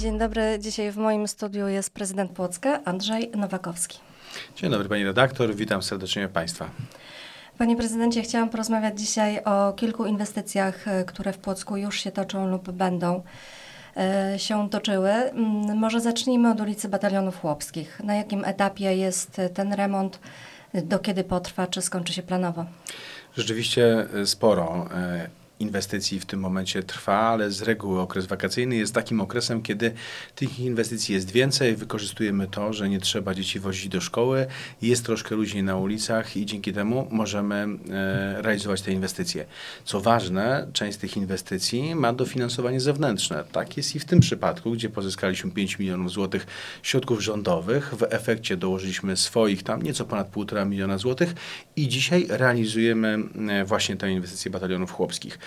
Dzień dobry. Dzisiaj w moim studiu jest prezydent Płocka, Andrzej Nowakowski. Dzień dobry pani redaktor, witam serdecznie państwa. Panie prezydencie, chciałam porozmawiać dzisiaj o kilku inwestycjach, e, które w Płocku już się toczą lub będą e, się toczyły. Mm, może zacznijmy od ulicy Batalionów Chłopskich. Na jakim etapie jest ten remont? Do kiedy potrwa? Czy skończy się planowo? Rzeczywiście e, sporo inwestycji w tym momencie trwa, ale z reguły okres wakacyjny jest takim okresem, kiedy tych inwestycji jest więcej. Wykorzystujemy to, że nie trzeba dzieci wozić do szkoły, jest troszkę ludzi na ulicach i dzięki temu możemy e, realizować te inwestycje. Co ważne, część z tych inwestycji ma dofinansowanie zewnętrzne. Tak jest i w tym przypadku, gdzie pozyskaliśmy 5 milionów złotych środków rządowych. W efekcie dołożyliśmy swoich tam nieco ponad 1,5 miliona złotych i dzisiaj realizujemy e, właśnie te inwestycje batalionów chłopskich.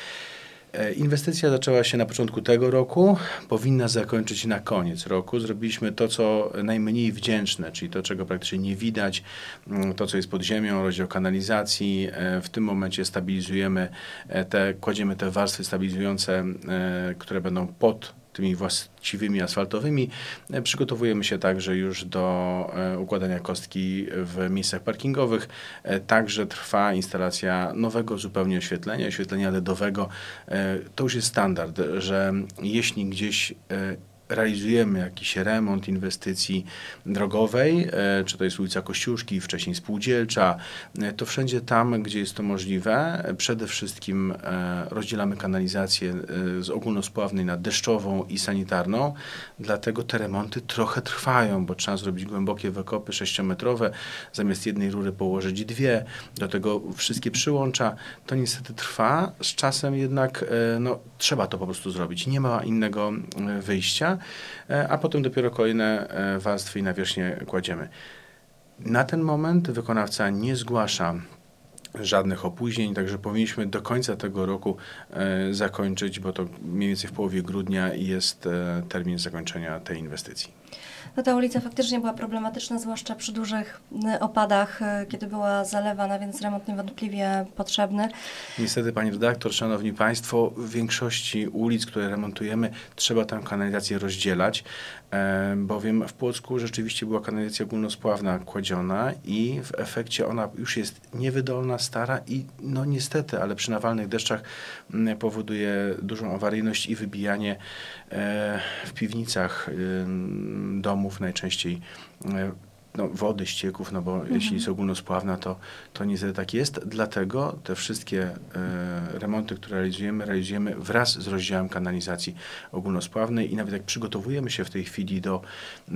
E, inwestycja zaczęła się na początku tego roku, powinna zakończyć na koniec roku. Zrobiliśmy to, co najmniej wdzięczne, czyli to, czego praktycznie nie widać, mm, to, co jest pod ziemią, rozdział kanalizacji. E, w tym momencie stabilizujemy te, kładziemy te warstwy stabilizujące, które będą pod tymi właściwymi asfaltowymi. E, przygotowujemy się także już do e, układania kostki w miejscach parkingowych. E, także trwa instalacja nowego zupełnie oświetlenia, oświetlenia LEDowego. To już jest standard, że jeśli gdzieś realizujemy jakiś remont inwestycji drogowej, e, czy to jest ulica Kościuszki, wcześniej Spółdzielcza, e, to wszędzie tam, gdzie jest to możliwe, przede wszystkim e, rozdzielamy kanalizację z ogólnospławnej na deszczową i sanitarną, dlatego te remonty trochę trwają, bo trzeba zrobić głębokie wykopy 6-metrowe, zamiast jednej rury położyć dwie, do tego wszystkie przyłącza, to niestety trwa, z czasem jednak no, trzeba to po prostu zrobić, nie ma innego wyjścia. E, a potem dopiero kolejne e, warstwy i nawierzchnie kładziemy. Na ten moment wykonawca nie zgłasza żadnych opóźnień, także powinniśmy do końca tego roku e, zakończyć, bo to mniej więcej w połowie grudnia jest termin zakończenia tej inwestycji. No ta ulica faktycznie była problematyczna, zwłaszcza przy dużych y, opadach, y, kiedy była zalewana, więc remont niewątpliwie potrzebny. Niestety, pani redaktor, szanowni państwo, w większości ulic, które remontujemy, trzeba tę kanalizację rozdzielać, e, bowiem w Płocku rzeczywiście była kanalizacja ogólnospławna kładziona i w efekcie ona już jest niewydolna, stara i no niestety, ale przy nawalnych deszczach powoduje dużą awaryjność i wybijanie e, w piwnicach domów najczęściej e, no, wody, ścieków, no bo mhm. jeśli jest ogólnospławna, to, to niestety tak jest. Dlatego te wszystkie e, remonty, które realizujemy, realizujemy wraz z rozdziałem kanalizacji ogólnospławnej i nawet jak przygotowujemy się w tej chwili do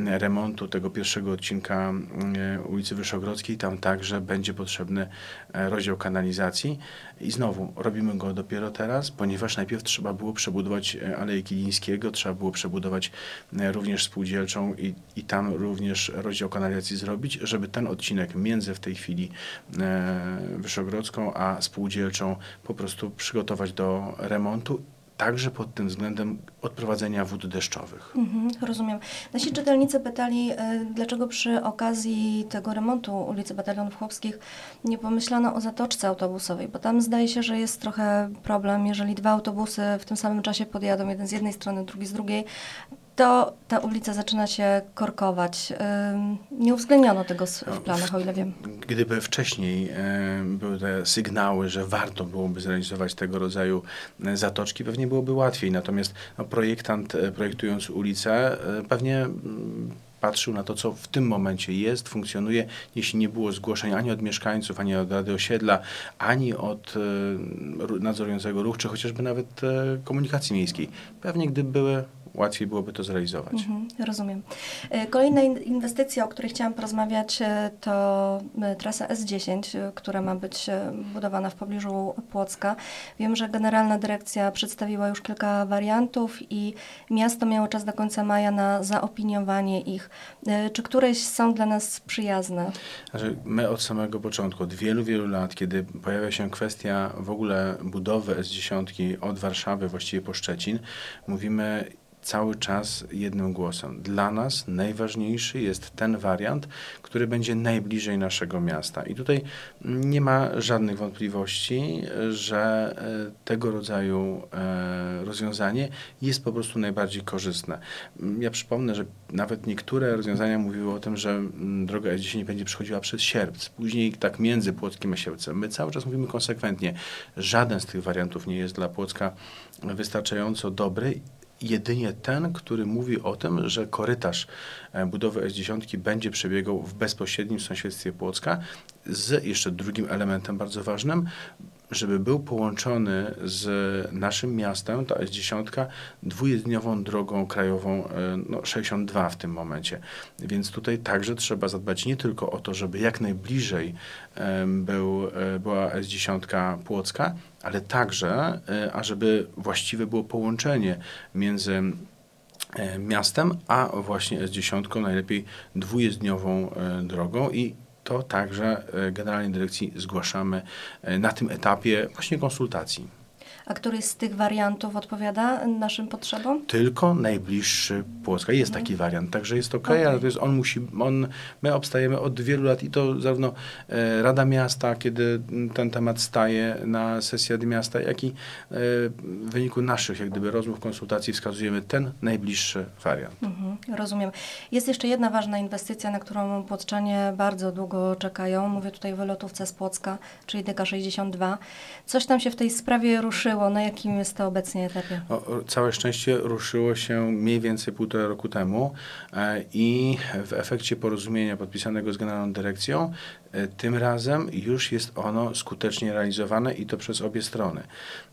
remontu tego pierwszego odcinka e, ulicy Wyszogrodzkiej, tam także będzie potrzebny e, rozdział kanalizacji i znowu robimy go dopiero teraz, ponieważ najpierw trzeba było przebudować e, Aleję Kilińskiego, trzeba było przebudować e, również spółdzielczą i, i tam również rozdział kanalizacji zrobić, żeby ten odcinek między w tej chwili e, Wyszogrodzką a spółdzielczą po prostu przygotować do remontu także pod tym względem odprowadzenia wód deszczowych. Mhm, rozumiem. Nasi czytelnicy pytali, e, dlaczego przy okazji tego remontu ulicy Batalionów Chłopskich nie pomyślano o zatoczce autobusowej, bo tam zdaje się, że jest trochę problem, jeżeli dwa autobusy w tym samym czasie podjadą, jeden z jednej strony, drugi z drugiej, to ta ulica zaczyna się korkować. Nie uwzględniono tego w planach, o ile wiem. Gdyby wcześniej były te sygnały, że warto byłoby zrealizować tego rodzaju e, zatoczki, pewnie byłoby łatwiej. Natomiast no, projektant e, projektując ulicę e, pewnie mm, patrzył na to, co w tym momencie jest, funkcjonuje, jeśli nie było zgłoszeń ani od mieszkańców, ani od Rady Osiedla, ani od nadzorującego ruch, czy chociażby nawet komunikacji miejskiej. Pewnie gdyby były łatwiej byłoby to zrealizować. Mhm, rozumiem. E, kolejna inwestycja, o której chciałam porozmawiać, e, to e, trasa S10, która ma być budowana w pobliżu Płocka. Wiem, że Generalna Dyrekcja przedstawiła już kilka wariantów i miasto miało czas do końca maja na zaopiniowanie ich. Czy któreś są dla nas przyjazne? Znaczy, my od samego początku, od wielu, wielu lat, kiedy pojawia się kwestia w ogóle budowy S10 od Warszawy, właściwie po Szczecin, mówimy cały czas jednym głosem. Dla nas najważniejszy jest ten wariant, który będzie najbliżej naszego miasta. I tutaj nie ma żadnych wątpliwości, że e, tego rodzaju e, rozwiązanie jest po prostu najbardziej korzystne. Ja przypomnę, że nawet niektóre rozwiązania mówiły o tym, że mm, droga S10 będzie przechodziła przez Sierpc, później tak między Płockiem a Sierpcem. My cały czas mówimy konsekwentnie, żaden z tych wariantów nie jest dla Płocka wystarczająco dobry jedynie ten, który mówi o tym, że korytarz e, budowy S10 będzie przebiegał w bezpośrednim sąsiedztwie Płocka z jeszcze drugim elementem bardzo ważnym, żeby był połączony z naszym miastem, ta S10, dwujezdniową drogą krajową e, no, 62 w tym momencie. Więc tutaj także trzeba zadbać nie tylko o to, żeby jak najbliżej był, e, była S10 Płocka, ale także, e, ażeby właściwe było połączenie między miastem, a właśnie S10 najlepiej dwujezdniową drogą i to także e, Generalnej Dyrekcji zgłaszamy e, na tym etapie właśnie konsultacji. A który z tych wariantów odpowiada naszym potrzebom? Tylko najbliższy Płocka. Jest taki wariant, także jest ok, okay. ale to jest on musi, on, my obstajemy od wielu lat i to zarówno e, Rada Miasta, kiedy ten temat staje na sesji Rady Miasta, jak i e, w wyniku naszych jak gdyby rozmów, konsultacji wskazujemy ten najbliższy wariant. Mhm, rozumiem. Jest jeszcze jedna ważna inwestycja, na którą Płotczanie bardzo długo czekają. Mówię tutaj o wylotówce z Płocka, czyli DK62. Coś tam się w tej sprawie ruszyło ruszyło? Na jakim jest to obecnie etapie? O, całe szczęście ruszyło się mniej więcej półtora roku temu e, i w efekcie porozumienia podpisanego z Generalną Dyrekcją tym razem już jest ono skutecznie realizowane i to przez obie strony.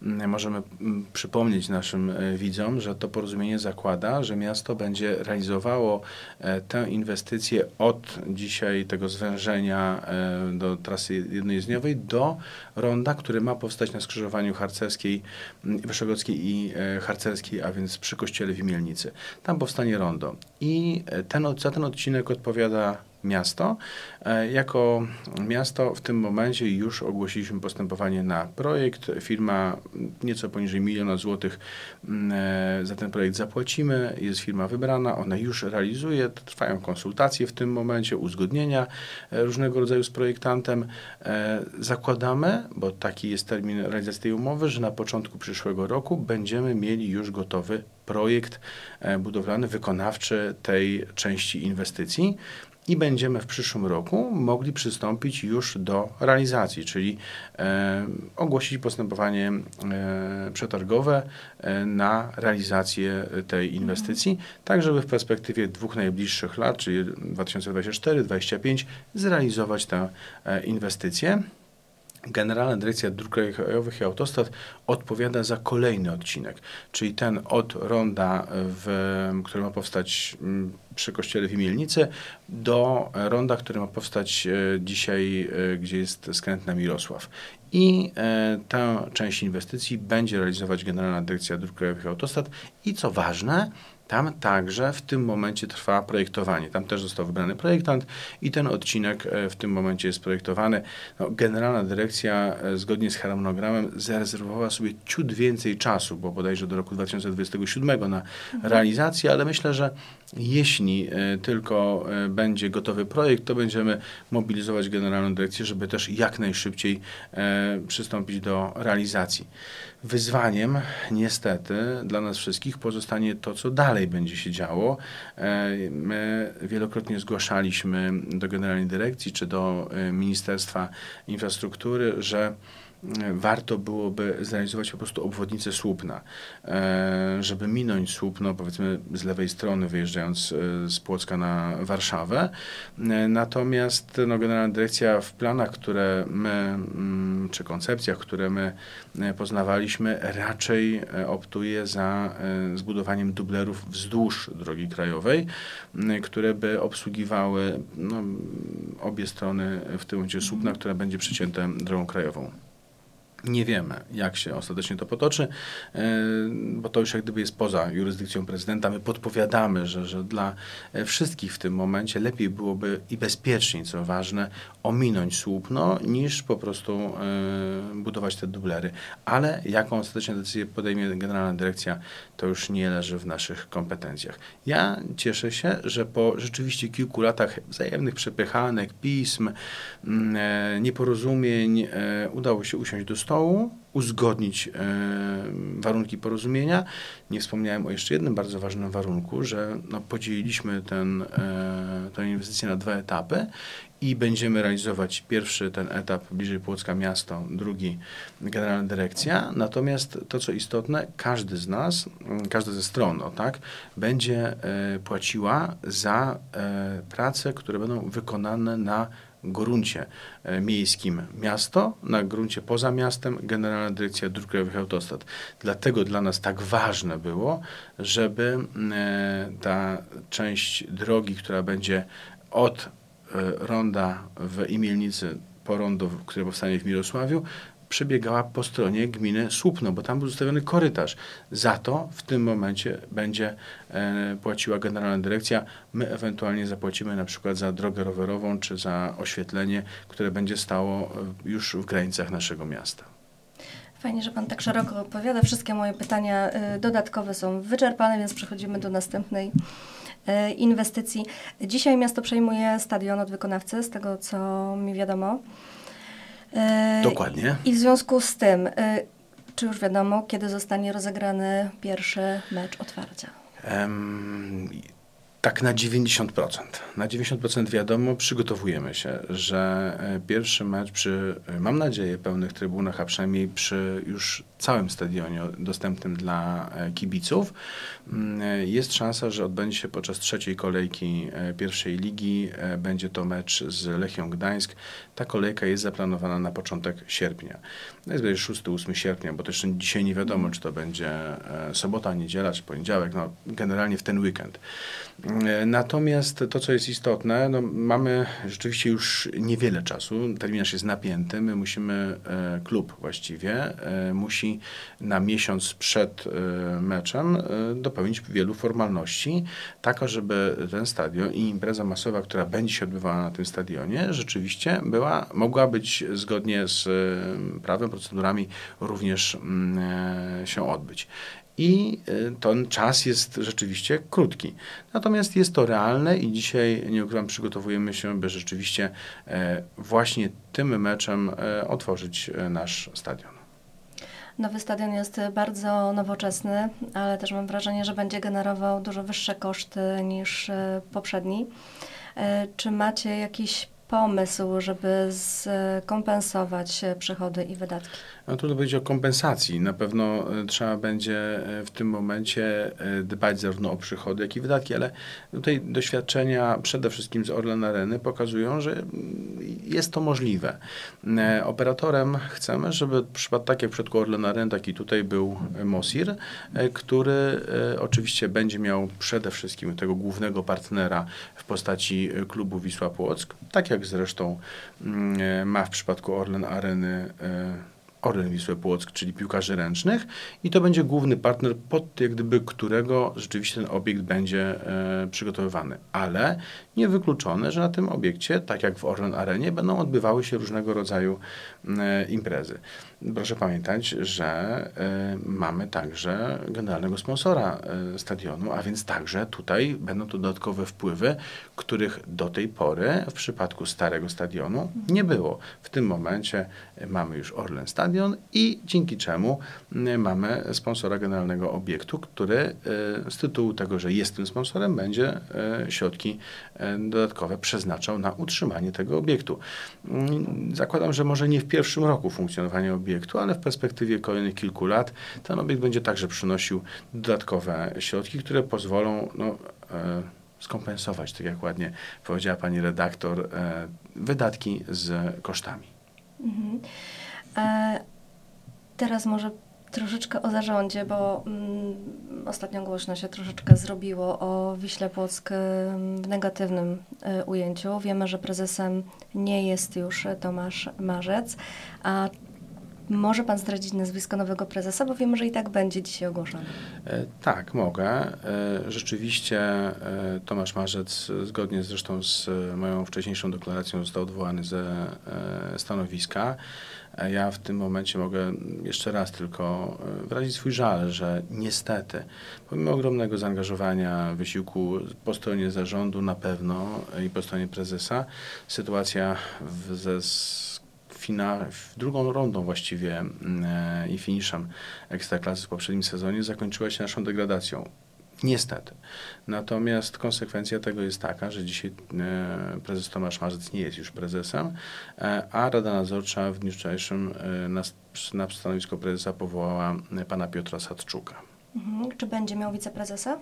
Mm, możemy mm, przypomnieć naszym e, widzom, że to porozumienie zakłada, że miasto będzie realizowało e, tę inwestycję od dzisiaj tego zwężenia do trasy jednojezdniowej do ronda, który ma powstać na skrzyżowaniu harcerskiej, mm, Wyszogrodzkiej i harcerskiej, a więc przy kościele w Imielnicy. Tam powstanie rondo. I ten, za ten odcinek odpowiada miasto. E, jako miasto w tym momencie już ogłosiliśmy postępowanie na projekt. Firma nieco poniżej miliona złotych mm, e, za ten projekt zapłacimy. Jest firma wybrana, ona już realizuje. Trwają konsultacje w tym momencie, uzgodnienia e, różnego rodzaju z projektantem. Zakładamy, bo taki jest termin realizacji tej umowy, że na początku przyszłego roku będziemy mieli już gotowy projekt budowlany, wykonawczy tej części inwestycji i będziemy w przyszłym roku mogli przystąpić już do realizacji, czyli e, ogłosić postępowanie e, przetargowe e, na realizację tej inwestycji, mhm. tak żeby w perspektywie dwóch najbliższych lat, czyli 2024-2025, zrealizować tę e, inwestycję. Generalna Dyrekcja Dróg Krajowych i Autostrad odpowiada za kolejny odcinek, czyli ten od ronda, w, który ma powstać mm, przy kościele w Imielnicy, do ronda, który ma powstać e, dzisiaj, e, gdzie jest skręt na Mirosław. I e, tę część inwestycji będzie realizować Generalna Dyrekcja Dróg Krajowych i Autostrad i co ważne, tam także w tym momencie trwa projektowanie. Tam też został wybrany projektant i ten odcinek e, w tym momencie jest projektowany. No, Generalna Dyrekcja e, zgodnie z harmonogramem zarezerwowała sobie ciut więcej czasu, bo bodajże do roku 2027 na mhm. realizację, ale myślę, że jeśli e, tylko będzie gotowy projekt, to będziemy mobilizować Generalną Dyrekcję, żeby też jak najszybciej przystąpić do realizacji. Wyzwaniem niestety dla nas wszystkich pozostanie to, co dalej będzie się działo. E, my wielokrotnie zgłaszaliśmy do Generalnej Dyrekcji czy do e, Ministerstwa Infrastruktury, że warto byłoby zrealizować po prostu obwodnicę Słupna, e, żeby minąć Słupno, powiedzmy z lewej strony, wyjeżdżając e, z Płocka na Warszawę. E, natomiast no, Generalna Dyrekcja w planach, które my, mm, czy koncepcjach, które my poznawaliśmy, raczej optuje za zbudowaniem dublerów wzdłuż drogi krajowej, które by obsługiwały no, obie strony w tym momencie Słupna, która będzie przycięte drogą krajową. Nie wiemy, jak się ostatecznie to potoczy, e, bo to już jak gdyby jest poza jurysdykcją prezydenta. My podpowiadamy, że, że dla e, wszystkich w tym momencie lepiej byłoby i bezpieczniej, co ważne, ominąć słupno, niż po prostu e, budować te dublery. Ale jaką ostatecznie decyzję podejmie Generalna Dyrekcja, to już nie leży w naszych kompetencjach. Ja cieszę się, że po rzeczywiście kilku latach wzajemnych przepychanek, pism, mm, nieporozumień udało się usiąść do stołu stołu, uzgodnić e, warunki porozumienia. Nie wspomniałem o jeszcze jednym bardzo ważnym warunku, że no, podzieliliśmy ten, e, tę inwestycję na dwa etapy i będziemy realizować pierwszy ten etap bliżej Płocka Miasto, drugi Generalna Dyrekcja. Natomiast to, co istotne, każdy z nas, każda ze stron, no, tak, będzie e, płaciła za prace, które będą wykonane na gruncie e, miejskim miasto, na gruncie poza miastem Generalna Dyrekcja Dróg Krajowych Autostrad. Dlatego dla nas tak ważne było, żeby e, ta część drogi, która będzie od e, ronda w Imielnicy po rondo, które powstanie w Mirosławiu, przebiegała po stronie gminy Słupno, bo tam był zostawiony korytarz. Za to w tym momencie będzie e, płaciła Generalna Dyrekcja. My ewentualnie zapłacimy na przykład za drogę rowerową czy za oświetlenie, które będzie stało e, już w granicach naszego miasta. Fajnie, że Pan tak szeroko odpowiada. Wszystkie moje pytania y, dodatkowe są wyczerpane, więc przechodzimy do następnej y, inwestycji. Dzisiaj miasto przejmuje stadion od wykonawcy, z tego co mi wiadomo. E, Dokładnie. I w związku z tym, e, czy już wiadomo, kiedy zostanie rozegrany pierwszy mecz otwarcia? Um, tak na 90%. Na 90% wiadomo, przygotowujemy się, że e, pierwszy mecz przy, mam nadzieję, pełnych trybunach, a przynajmniej przy już całym stadionie dostępnym dla e, kibiców. Mm, e, jest szansa, że odbędzie się podczas trzeciej kolejki e, pierwszej ligi. Będzie to mecz z Lechią Gdańsk. Ta kolejka jest zaplanowana na początek sierpnia. Jest 6-8 sierpnia, bo też dzisiaj nie wiadomo, czy to będzie sobota, niedziela, czy poniedziałek. No, generalnie w ten weekend. Mm, natomiast to, co jest istotne, no, mamy rzeczywiście już niewiele czasu. Terminarz jest napięty. My musimy, klub właściwie, musi na miesiąc przed e, meczem e, dopełnić wielu formalności, tak żeby ten stadion i impreza masowa, która będzie się odbywała na tym stadionie, rzeczywiście była, mogła być zgodnie z e, prawem, procedurami również mm, się odbyć. I ten czas jest rzeczywiście krótki. Natomiast jest to realne i dzisiaj, nie ukrywam, przygotowujemy się, by rzeczywiście właśnie tym meczem otworzyć nasz stadion. Nowy stadion jest bardzo nowoczesny, ale też mam wrażenie, że będzie generował dużo wyższe koszty niż e, poprzedni. E, czy macie jakiś pomysł, żeby skompensować przychody i wydatki? No trudno powiedzieć o kompensacji. Na pewno e, trzeba będzie e, w tym momencie e, dbać zarówno o przychody, jak i wydatki, ale tutaj doświadczenia przede wszystkim z Orlen Areny pokazują, że mm, jest to możliwe. Operatorem chcemy, żeby przypadł tak jak w przypadku Orlen Areny, taki tutaj był Mosir, który oczywiście będzie miał przede wszystkim tego głównego partnera w postaci klubu Wisła Płock, tak jak zresztą mm, ma w przypadku Orlen Areny Orlen Wisły Płock, czyli piłkarzy ręcznych i to będzie główny partner, pod jak gdyby którego rzeczywiście ten obiekt będzie e, przygotowywany. Ale niewykluczone, że na tym obiekcie, tak jak w Orlen Arenie, będą odbywały się różnego rodzaju e, imprezy. Proszę pamiętać, że e, mamy także generalnego sponsora e, stadionu, a więc także tutaj będą to dodatkowe wpływy, których do tej pory w przypadku starego stadionu nie było. W tym momencie mamy już Orlen Stadion i dzięki czemu mamy sponsora generalnego obiektu, który z tytułu tego, że jest tym sponsorem, będzie środki dodatkowe przeznaczał na utrzymanie tego obiektu. Mm, zakładam, że może nie w pierwszym roku funkcjonowania obiektu, ale w perspektywie kolejnych kilku lat ten obiekt będzie także przynosił dodatkowe środki, które pozwolą no, e, skompensować, tak jak ładnie powiedziała pani redaktor, e, wydatki z kosztami. Mhm. E, teraz może troszeczkę o zarządzie, bo mm, ostatnio głośno się troszeczkę zrobiło o Wiśle Płock w negatywnym y, ujęciu. Wiemy, że prezesem nie jest już Tomasz Marzec, a może Pan zdradzić nazwisko nowego prezesa, bo wiemy, że i tak będzie dzisiaj ogłoszony. E, tak, mogę. E, rzeczywiście e, Tomasz Marzec, zgodnie zresztą z moją wcześniejszą deklaracją, został odwołany ze e, stanowiska. Ja w tym momencie mogę jeszcze raz tylko wyrazić swój żal, że niestety, pomimo ogromnego zaangażowania, wysiłku po stronie zarządu na pewno i po stronie prezesa, sytuacja w, ze fina, drugą rundą właściwie mm, e, i finiszem Ekstraklasy w poprzednim sezonie zakończyła się naszą degradacją. Niestety. Natomiast konsekwencja tego jest taka, że dzisiaj e, prezes Tomasz Marzec nie jest już prezesem, e, a Rada Nadzorcza w dniu wczorajszym na, na stanowisko prezesa powołała pana Piotra Sadczuka. Mhm. Czy będzie miał wiceprezesa?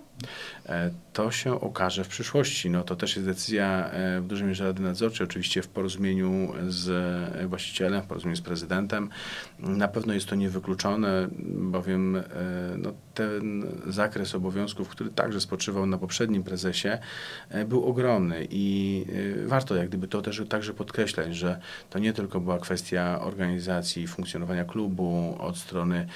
E, To się okaże w przyszłości. No, to też jest decyzja e, w dużej mierze Rady Nadzorczej, oczywiście w porozumieniu z e, właścicielem, w porozumieniu z prezydentem. Na pewno jest to niewykluczone, bowiem no, ten zakres obowiązków, który także spoczywał na poprzednim prezesie, był ogromny i warto jak gdyby to też także podkreślać, że to nie tylko była kwestia organizacji, funkcjonowania klubu od strony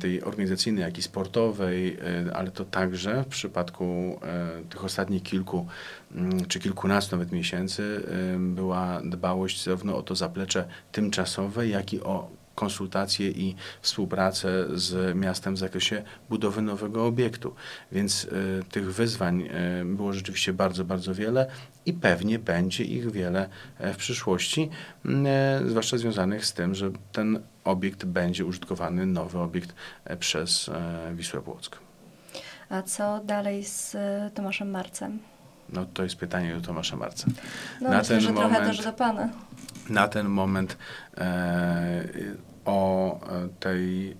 tej organizacyjnej, jak i sportowej, e, ale to także w przypadku e, tych ostatnich kilku mm, czy kilkunastu nawet miesięcy e, była dbałość zarówno o to zaplecze tymczasowe, jak i o konsultacje i współpracę z miastem w zakresie budowy nowego obiektu. Więc e, tych wyzwań e, było rzeczywiście bardzo, bardzo wiele i pewnie będzie ich wiele e, w przyszłości, e, zwłaszcza związanych z tym, że ten obiekt będzie użytkowany, nowy obiekt przez Wisłę Płock. A co dalej z Tomaszem Marcem? No to jest pytanie do Tomasza Marca. No Na myślę, ten że trochę moment- też do Pana. Na ten moment e, o e, tej e,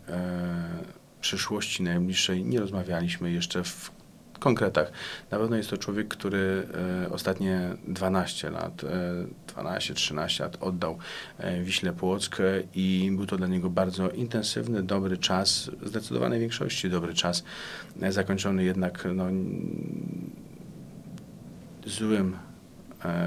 przyszłości najbliższej nie rozmawialiśmy jeszcze w konkretach. Na pewno jest to człowiek, który e, ostatnie 12 lat, e, 12-13 lat oddał e, Wiśle Płock e, i był to dla niego bardzo intensywny, dobry czas, w zdecydowanej większości dobry czas, e, zakończony jednak no, złym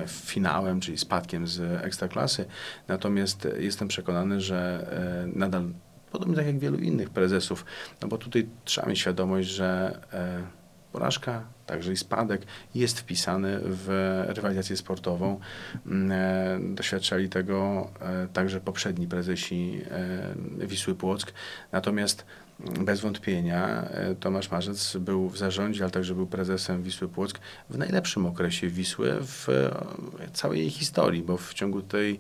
finałem, czyli spadkiem z ekstraklasy. Natomiast e, jestem przekonany, że e, nadal, podobnie tak jak wielu innych prezesów, no bo tutaj trzeba mieć świadomość, że e, porażka, także i spadek jest wpisany w rywalizację sportową. Mm, e, Doświadczali tego e, także poprzedni prezesi e, Wisły Płock. Natomiast mm, bez wątpienia Tomasz Marzec był w zarządzie, ale także był prezesem Wisły Płock w najlepszym okresie Wisły w całej jej historii, bo w ciągu tej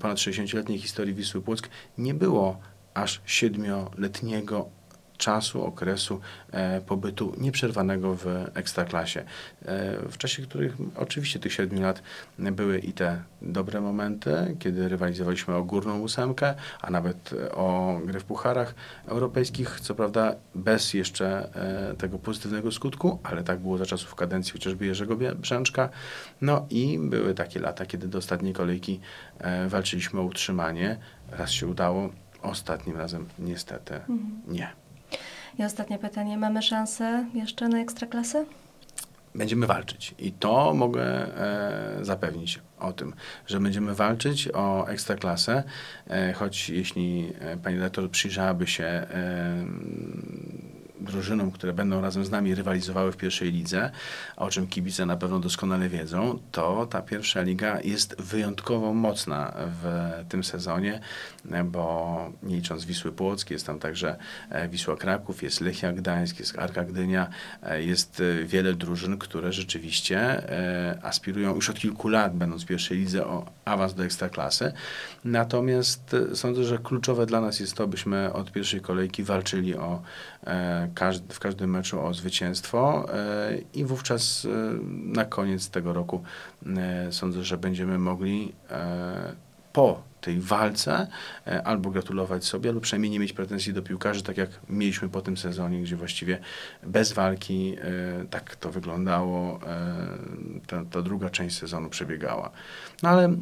ponad 60-letniej historii Wisły Płock nie było aż siedmioletniego czasu, okresu e, pobytu nieprzerwanego w ekstraklasie. E, w czasie których oczywiście tych siedmiu lat były i te dobre momenty, kiedy rywalizowaliśmy o górną ósemkę, a nawet o gry w pucharach europejskich, co prawda bez jeszcze e, tego pozytywnego skutku, ale tak było za czasów kadencji chociażby Jerzego Brzęczka. No i były takie lata, kiedy do ostatniej kolejki walczyliśmy o utrzymanie. Raz się udało, ostatnim razem niestety nie. I ostatnie pytanie. Mamy szansę jeszcze na ekstraklasę? Będziemy walczyć i to mogę e, zapewnić o tym, że będziemy walczyć o ekstraklasę, e, choć jeśli e, pani redaktor przyjrzałaby się e, drużynom, które będą razem z nami rywalizowały w pierwszej lidze, o czym kibice na pewno doskonale wiedzą, to ta pierwsza liga jest wyjątkowo mocna w tym sezonie, bo nie licząc Wisły Płock, jest tam także e, Wisła Kraków, jest Lechia Gdańsk, jest Arka Gdynia, e, jest e, wiele drużyn, które rzeczywiście aspirują już od kilku lat, będąc w pierwszej lidze, o awans do ekstraklasy. Natomiast sądzę, że kluczowe dla nas jest to, byśmy od pierwszej kolejki walczyli o e, każd- w każdym meczu o zwycięstwo e, i wówczas e, na koniec tego roku e, sądzę, że będziemy mogli po tej walce e, albo gratulować sobie, albo przynajmniej nie mieć pretensji do piłkarzy, tak jak mieliśmy po tym sezonie, gdzie właściwie bez walki e, tak to wyglądało, e, ta, ta druga część sezonu przebiegała. No ale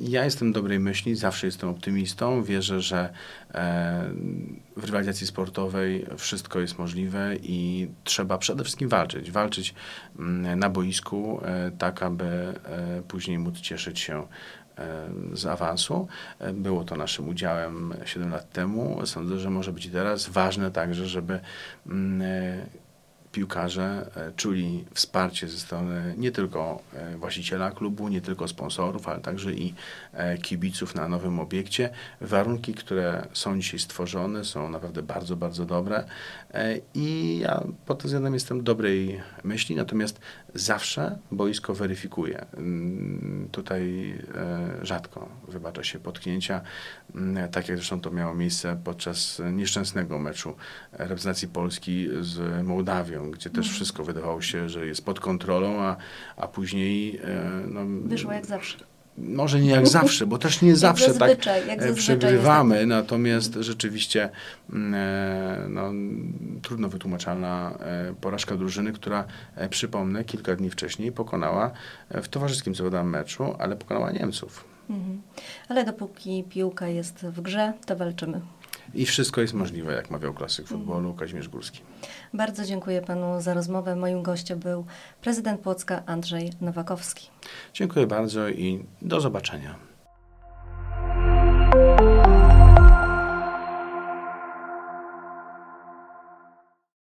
ja jestem dobrej myśli, zawsze jestem optymistą, wierzę, że w rywalizacji sportowej wszystko jest możliwe i trzeba przede wszystkim walczyć. Walczyć mm, na boisku, tak aby później móc cieszyć się z awansu. E, Było to naszym udziałem 7 lat temu. Sądzę, że może być teraz. Ważne także, żeby mm, e, piłkarze e, czuli wsparcie ze strony nie tylko e, właściciela klubu, nie tylko sponsorów, ale także i e, kibiców na nowym obiekcie. Warunki, które są dzisiaj stworzone, są naprawdę bardzo, bardzo dobre i ja pod tym względem jestem dobrej myśli, natomiast zawsze boisko weryfikuje. Mm, Tutaj rzadko wybacza się potknięcia, Mm, tak jak zresztą to miało miejsce podczas nieszczęsnego meczu reprezentacji Polski z Mołdawią, gdzie też wszystko wydawało się, że jest pod kontrolą, a, a później e, no, Wyszło jak zawsze. może nie jak zawsze, bo też nie zawsze zazwyczaj, tak jak e, zazwyczaj przegrywamy, natomiast rzeczywiście mm, e, no, trudno wytłumaczalna porażka drużyny, która, przypomnę, kilka dni wcześniej pokonała w towarzyskim zawodowym meczu, ale pokonała Niemców. Mhm. Ale dopóki piłka jest w grze, to walczymy. I wszystko jest możliwe, jak mawiał klasyk futbolu Kazimierz Górski. Bardzo dziękuję panu za rozmowę. Moim gościem był prezydent Płocka Andrzej Nowakowski. Dziękuję bardzo i do zobaczenia.